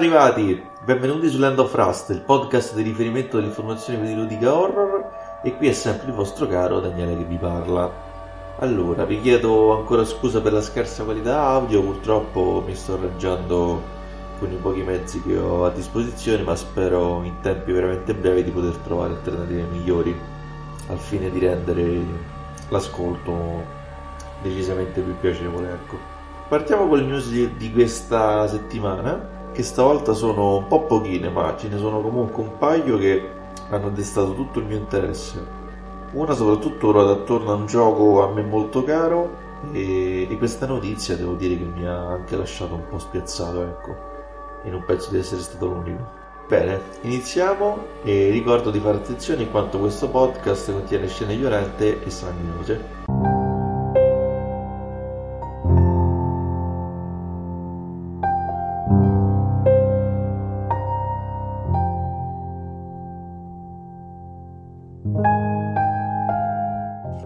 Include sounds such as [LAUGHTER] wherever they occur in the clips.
Arrivati, benvenuti su Land of Rust, il podcast di riferimento dell'informazione videoludica horror e qui è sempre il vostro caro Daniele che vi parla. Allora, vi chiedo ancora scusa per la scarsa qualità audio, purtroppo mi sto arrangiando con i pochi mezzi che ho a disposizione, ma spero in tempi veramente brevi di poter trovare alternative migliori al fine di rendere l'ascolto decisamente più piacevole, ecco. Partiamo con le news di questa settimana che stavolta sono un po' pochine, ma ce ne sono comunque un paio che hanno destato tutto il mio interesse. Una soprattutto ruota attorno a un gioco a me molto caro e, e, questa notizia devo dire che mi ha anche lasciato un po' spiazzato, ecco, e non penso di essere stato l'unico. Bene, iniziamo e ricordo di fare attenzione in quanto questo podcast contiene scene violente e sanguinose.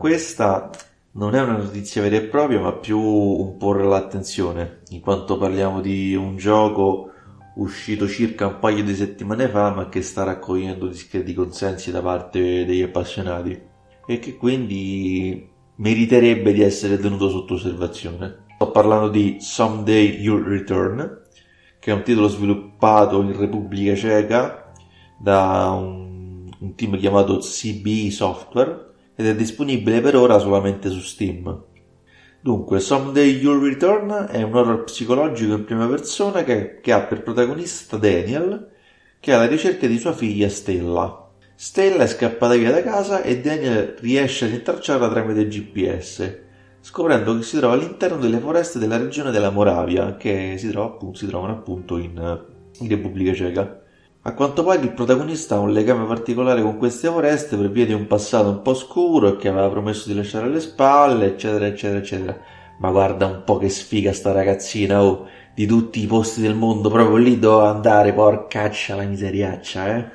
Questa non è una notizia vera e propria, ma più un porre l'attenzione, in quanto parliamo di un gioco uscito circa un paio di settimane fa, ma che sta raccogliendo discreti consensi da parte degli appassionati e che quindi meriterebbe di essere tenuto sotto osservazione. Sto parlando di Someday You'll Return, che è un titolo sviluppato in Repubblica Ceca da un, un team chiamato CBE Software ed è disponibile per ora solamente su Steam. Dunque, Someday You'll Return è un horror psicologico in prima persona che, che ha per protagonista Daniel, che è alla ricerca di sua figlia Stella. Stella è scappata via da casa e Daniel riesce ad intracciarla tramite GPS, scoprendo che si trova all'interno delle foreste della regione della Moravia, che si, trova, si trovano appunto in, in Repubblica Ceca. A quanto pare il protagonista ha un legame particolare con queste foreste per via di un passato un po' scuro e che aveva promesso di lasciare alle spalle, eccetera, eccetera, eccetera. Ma guarda un po' che sfiga sta ragazzina, oh, di tutti i posti del mondo, proprio lì dove andare, porcaccia la miseriaccia, eh?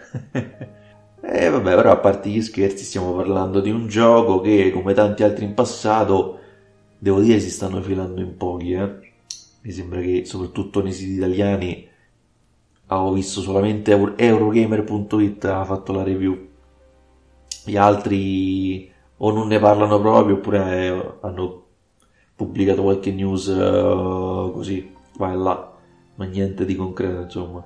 e [LAUGHS] eh, vabbè, però a parte gli scherzi stiamo parlando di un gioco che, come tanti altri in passato, devo dire si stanno filando in pochi, eh? Mi sembra che soprattutto nei siti italiani avevo visto solamente Eurogamer.it ha fatto la review. Gli altri o non ne parlano proprio oppure eh, hanno pubblicato qualche news uh, così qua e là ma niente di concreto insomma.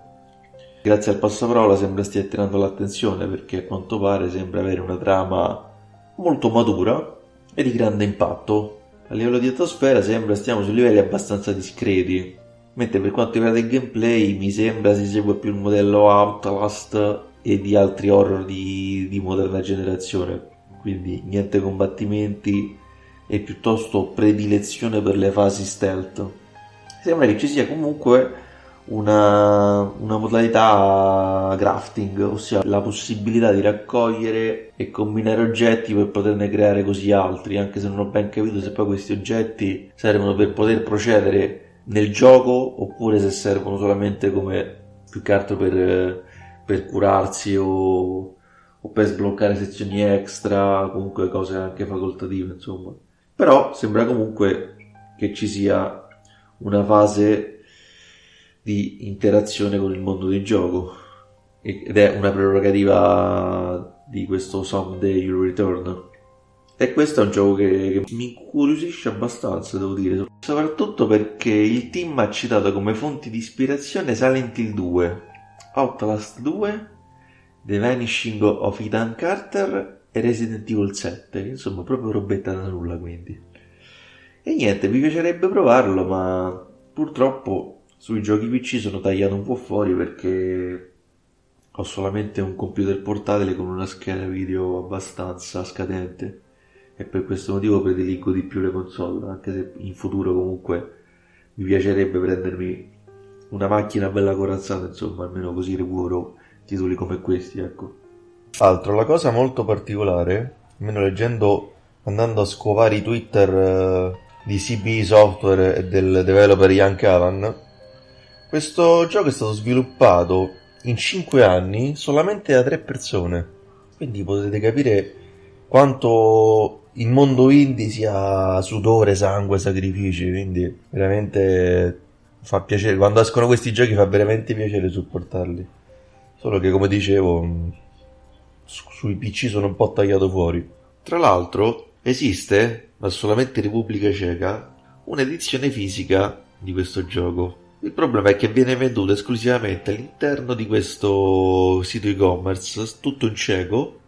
Grazie al passaparola sembra stia attirando l'attenzione perché a quanto pare sembra avere una trama molto matura e di grande impatto. A livello di atmosfera sembra stiamo su livelli abbastanza discreti Mentre per quanto riguarda il gameplay mi sembra si segue più il modello Outlast e di altri horror di, di moderna generazione. Quindi niente combattimenti e piuttosto predilezione per le fasi stealth. Sembra che ci sia comunque una, una, modalità crafting, ossia la possibilità di raccogliere e combinare oggetti per poterne creare così altri, anche se non ho ben capito se poi questi oggetti servono per poter procedere nel gioco oppure se servono solamente come più che altro per, per curarsi o, o, per sbloccare sezioni extra, comunque cose anche facoltative, insomma. Però sembra comunque che ci sia una fase di interazione con il mondo del gioco ed è una prerogativa di questo Someday You Return e questo è un gioco che, che mi incuriosisce abbastanza, devo dire. Soprattutto perché il team ha citato come fonti di ispirazione Silent Hill 2, Outlast 2, The Vanishing of Ethan Carter e Resident Evil 7, insomma proprio robetta da nulla quindi. E niente, mi piacerebbe provarlo, ma purtroppo sui giochi PC sono tagliato un po' fuori perché ho solamente un computer portatile con una scheda video abbastanza scadente e per questo motivo prediligo di più le console, anche se in futuro comunque mi piacerebbe prendermi una macchina bella corazzata, insomma, almeno così recupero titoli come questi, ecco. Altro, la cosa molto particolare, almeno leggendo, andando a scovare i Twitter uh, di CB Software e del developer Ian Cavan, questo gioco è stato sviluppato in 5 anni solamente da 3 persone. Quindi potete capire quanto il mondo indie sia sudore, sangue, sacrifici, quindi veramente fa piacere, quando escono questi giochi fa veramente piacere supportarli. Solo che come dicevo, sui PC sono un po' tagliato fuori. Tra l'altro esiste, ma solamente in Repubblica Ceca, un'edizione fisica di questo gioco. Il problema è che viene venduto esclusivamente all'interno di questo sito e-commerce, tutto in cieco,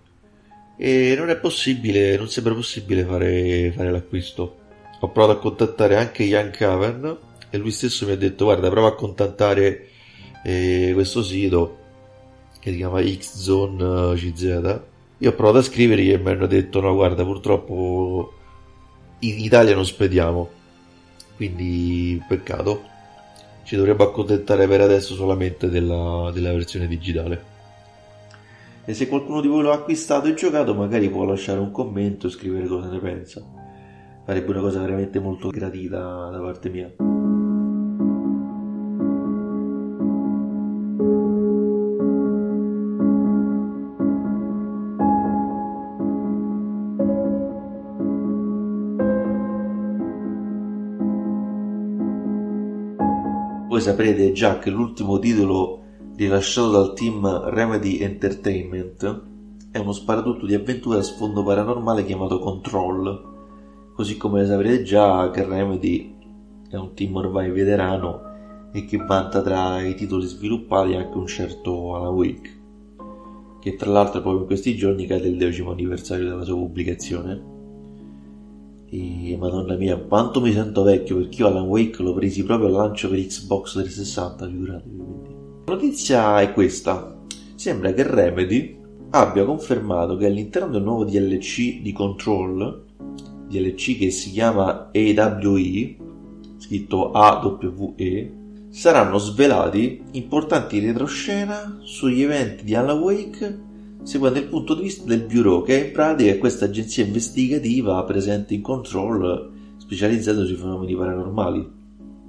e non è possibile, non sembra possibile fare, fare l'acquisto. Ho provato a contattare anche Ian Cavern e lui stesso mi ha detto guarda prova a contattare eh, questo sito che si chiama Xzone CZ. Io ho provato a scrivergli e mi hanno detto no guarda purtroppo in Italia non spediamo, quindi peccato ci dovrebbe accontentare per adesso solamente della, della versione digitale. E se qualcuno di voi lo ha acquistato e giocato, magari può lasciare un commento e scrivere cosa ne pensa. Farebbe una cosa veramente molto gradita da parte mia. Voi saprete già che l'ultimo titolo rilasciato dal team Remedy Entertainment è uno sparatutto di avventura a sfondo paranormale chiamato Control, così come saprete già che Remedy è un team ormai veterano e che vanta tra i titoli sviluppati anche un certo Alan Wake, che tra l'altro proprio in questi giorni cade il decimo anniversario della sua pubblicazione e madonna mia, quanto mi sento vecchio perché io Alan Wake l'ho presi proprio al lancio per Xbox 360, figuratevi. La notizia è questa. Sembra che Remedy abbia confermato che all'interno del nuovo DLC di Control, DLC che si chiama AWE, scritto AWE, saranno svelati importanti retroscena sugli eventi di Alan Wake seguendo il punto di vista del Bureau, che in pratica è questa agenzia investigativa presente in Control specializzata sui fenomeni paranormali.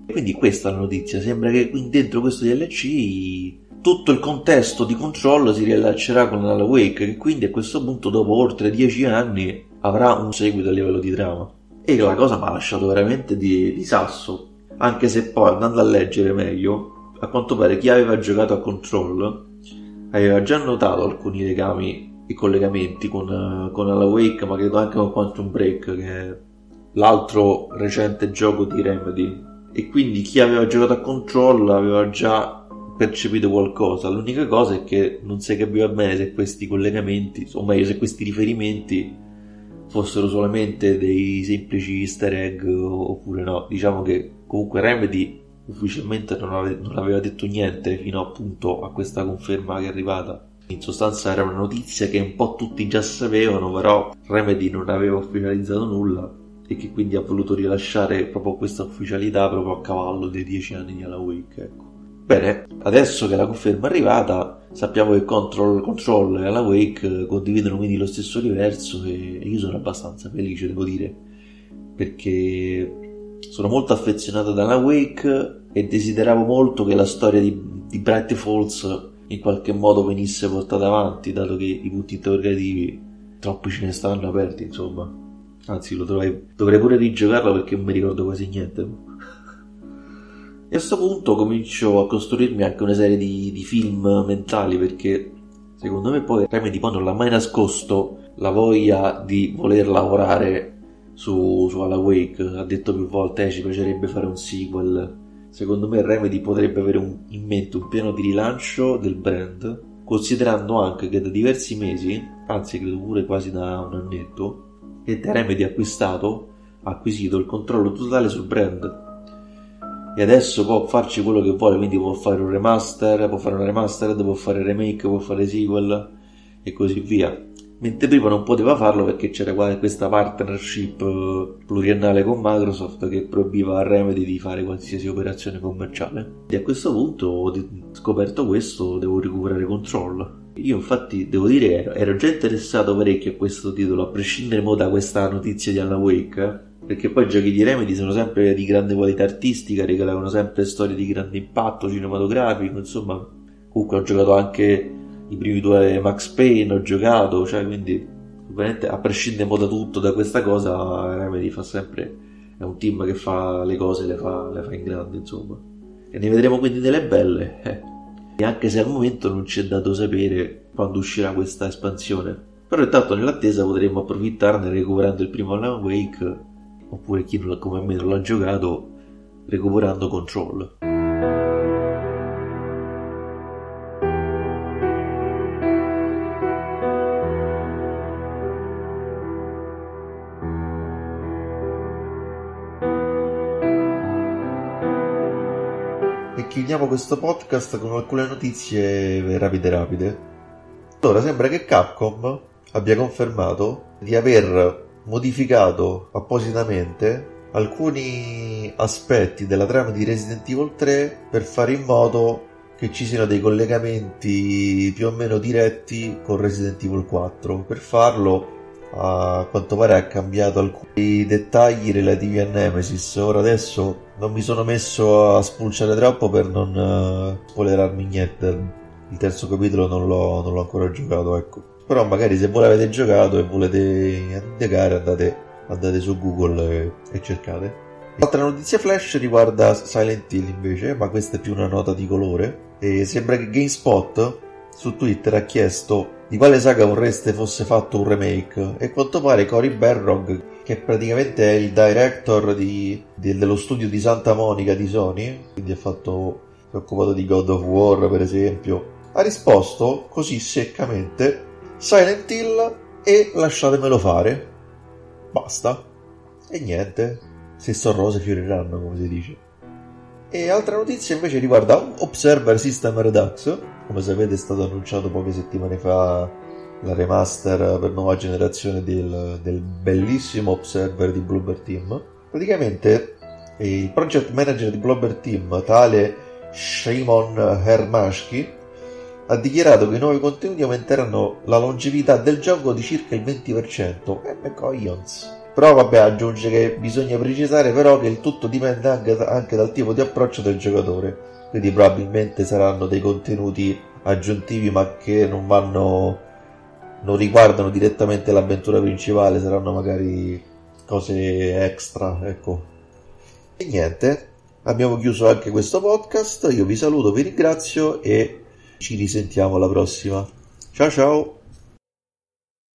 Quindi questa è la notizia, sembra che dentro questo DLC tutto il contesto di Control si riallaccerà con Alan Wake, che quindi a questo punto dopo oltre dieci anni avrà un seguito a livello di trama. E la cosa mi ha lasciato veramente di, di sasso, anche se poi andando a leggere meglio, a quanto pare chi aveva giocato a Control aveva già notato alcuni legami e collegamenti con, con Alan Wake, ma credo anche con Quantum Break, che è l'altro recente gioco di Remedy. E quindi chi aveva giocato a Control aveva già percepito qualcosa. L'unica cosa è che non si capiva bene se questi collegamenti, o meglio, se questi riferimenti fossero solamente dei semplici easter egg oppure no. Diciamo che comunque Remedy ufficialmente non, ave- non aveva detto niente fino appunto a questa conferma che è arrivata. In sostanza era una notizia che un po' tutti già sapevano, però Remedy non aveva ufficializzato nulla e che quindi ha voluto rilasciare proprio questa ufficialità proprio a cavallo dei dieci anni di Alan Wake. Ecco. Bene, adesso che la conferma è arrivata, sappiamo che Control, Control e Alan Wake condividono quindi lo stesso universo e io sono abbastanza felice, devo dire, perché sono molto affezionato ad Alan Wake e desideravo molto che la storia di, di Bright Falls in qualche modo venisse portata avanti, dato che i punti interrogativi troppi ce ne stanno aperti, insomma. Anzi, lo dovrei, dovrei pure rigiocarlo perché non mi ricordo quasi niente. E a questo punto comincio a costruirmi anche una serie di, di film mentali perché secondo me poi Remedy poi non l'ha mai nascosto la voglia di voler lavorare su, su Alan Wake, ha detto più volte eh, ci piacerebbe fare un sequel. Secondo me Remedy potrebbe avere un, in mente un piano di rilancio del brand, considerando anche che da diversi mesi, anzi credo pure quasi da un annetto, che Remedy ha acquistato, ha acquisito il controllo totale sul brand e adesso può farci quello che vuole, quindi può fare un remaster, può fare una remastered, può fare remake, può fare sequel e così via mentre prima non poteva farlo perché c'era questa partnership eh, pluriennale con Microsoft che proibiva a Remedy di fare qualsiasi operazione commerciale. E a questo punto, ho scoperto questo, devo recuperare Control. Io infatti devo dire ero già interessato parecchio a questo titolo, a prescindere da questa notizia di Alan Wake, perché poi i giochi di Remedy sono sempre di grande qualità artistica, regalavano sempre storie di grande impatto cinematografico, insomma, comunque ho giocato anche i primi due Max Payne ho giocato, cioè quindi ovviamente a prescindere da tutto da questa cosa Remedy fa sempre è un team che fa le cose le fa, le fa in grande insomma e ne vedremo quindi delle belle. Eh. E anche se al momento non ci è dato sapere quando uscirà questa espansione. Però intanto nell'attesa potremo approfittarne recuperando il primo Alan Wake, oppure chi come me non l'ha giocato, recuperando Control. Chiudiamo questo podcast con alcune notizie rapide rapide. Allora, sembra che Capcom abbia confermato di aver modificato appositamente alcuni aspetti della trama di Resident Evil 3 per fare in modo che ci siano dei collegamenti più o meno diretti con Resident Evil 4. Per farlo a quanto pare ha cambiato alcuni dettagli relativi a Nemesis. Ora adesso non mi sono messo a spulciare troppo per non uh, spoilerarmi niente. Il terzo capitolo non l'ho, non l'ho ancora giocato, ecco. Però magari se voi l'avete giocato e volete indagare andate, andate su Google e, e cercate. L'altra notizia flash riguarda Silent Hill invece, ma questa è più una nota di colore. E sembra che GameSpot su Twitter ha chiesto di quale saga vorreste fosse fatto un remake e quanto pare Cory Barrog che praticamente è il director di, di, dello studio di Santa Monica di Sony quindi ha fatto si è occupato di God of War per esempio ha risposto così seccamente Silent Hill e lasciatemelo fare basta e niente se sono rose fioriranno come si dice e altra notizia invece riguarda Observer System Redux. Come sapete è stato annunciato poche settimane fa la remaster per nuova generazione del, del bellissimo Observer di Bloober Team. Praticamente il project manager di Bloober Team, tale Shimon Hermashki, ha dichiarato che i nuovi contenuti aumenteranno la longevità del gioco di circa il 20%. E me coglions. Però vabbè aggiunge che bisogna precisare però che il tutto dipende anche, anche dal tipo di approccio del giocatore. Quindi probabilmente saranno dei contenuti aggiuntivi ma che non vanno non riguardano direttamente l'avventura principale, saranno magari cose extra, ecco. E niente, abbiamo chiuso anche questo podcast, io vi saluto, vi ringrazio e ci risentiamo alla prossima. Ciao ciao!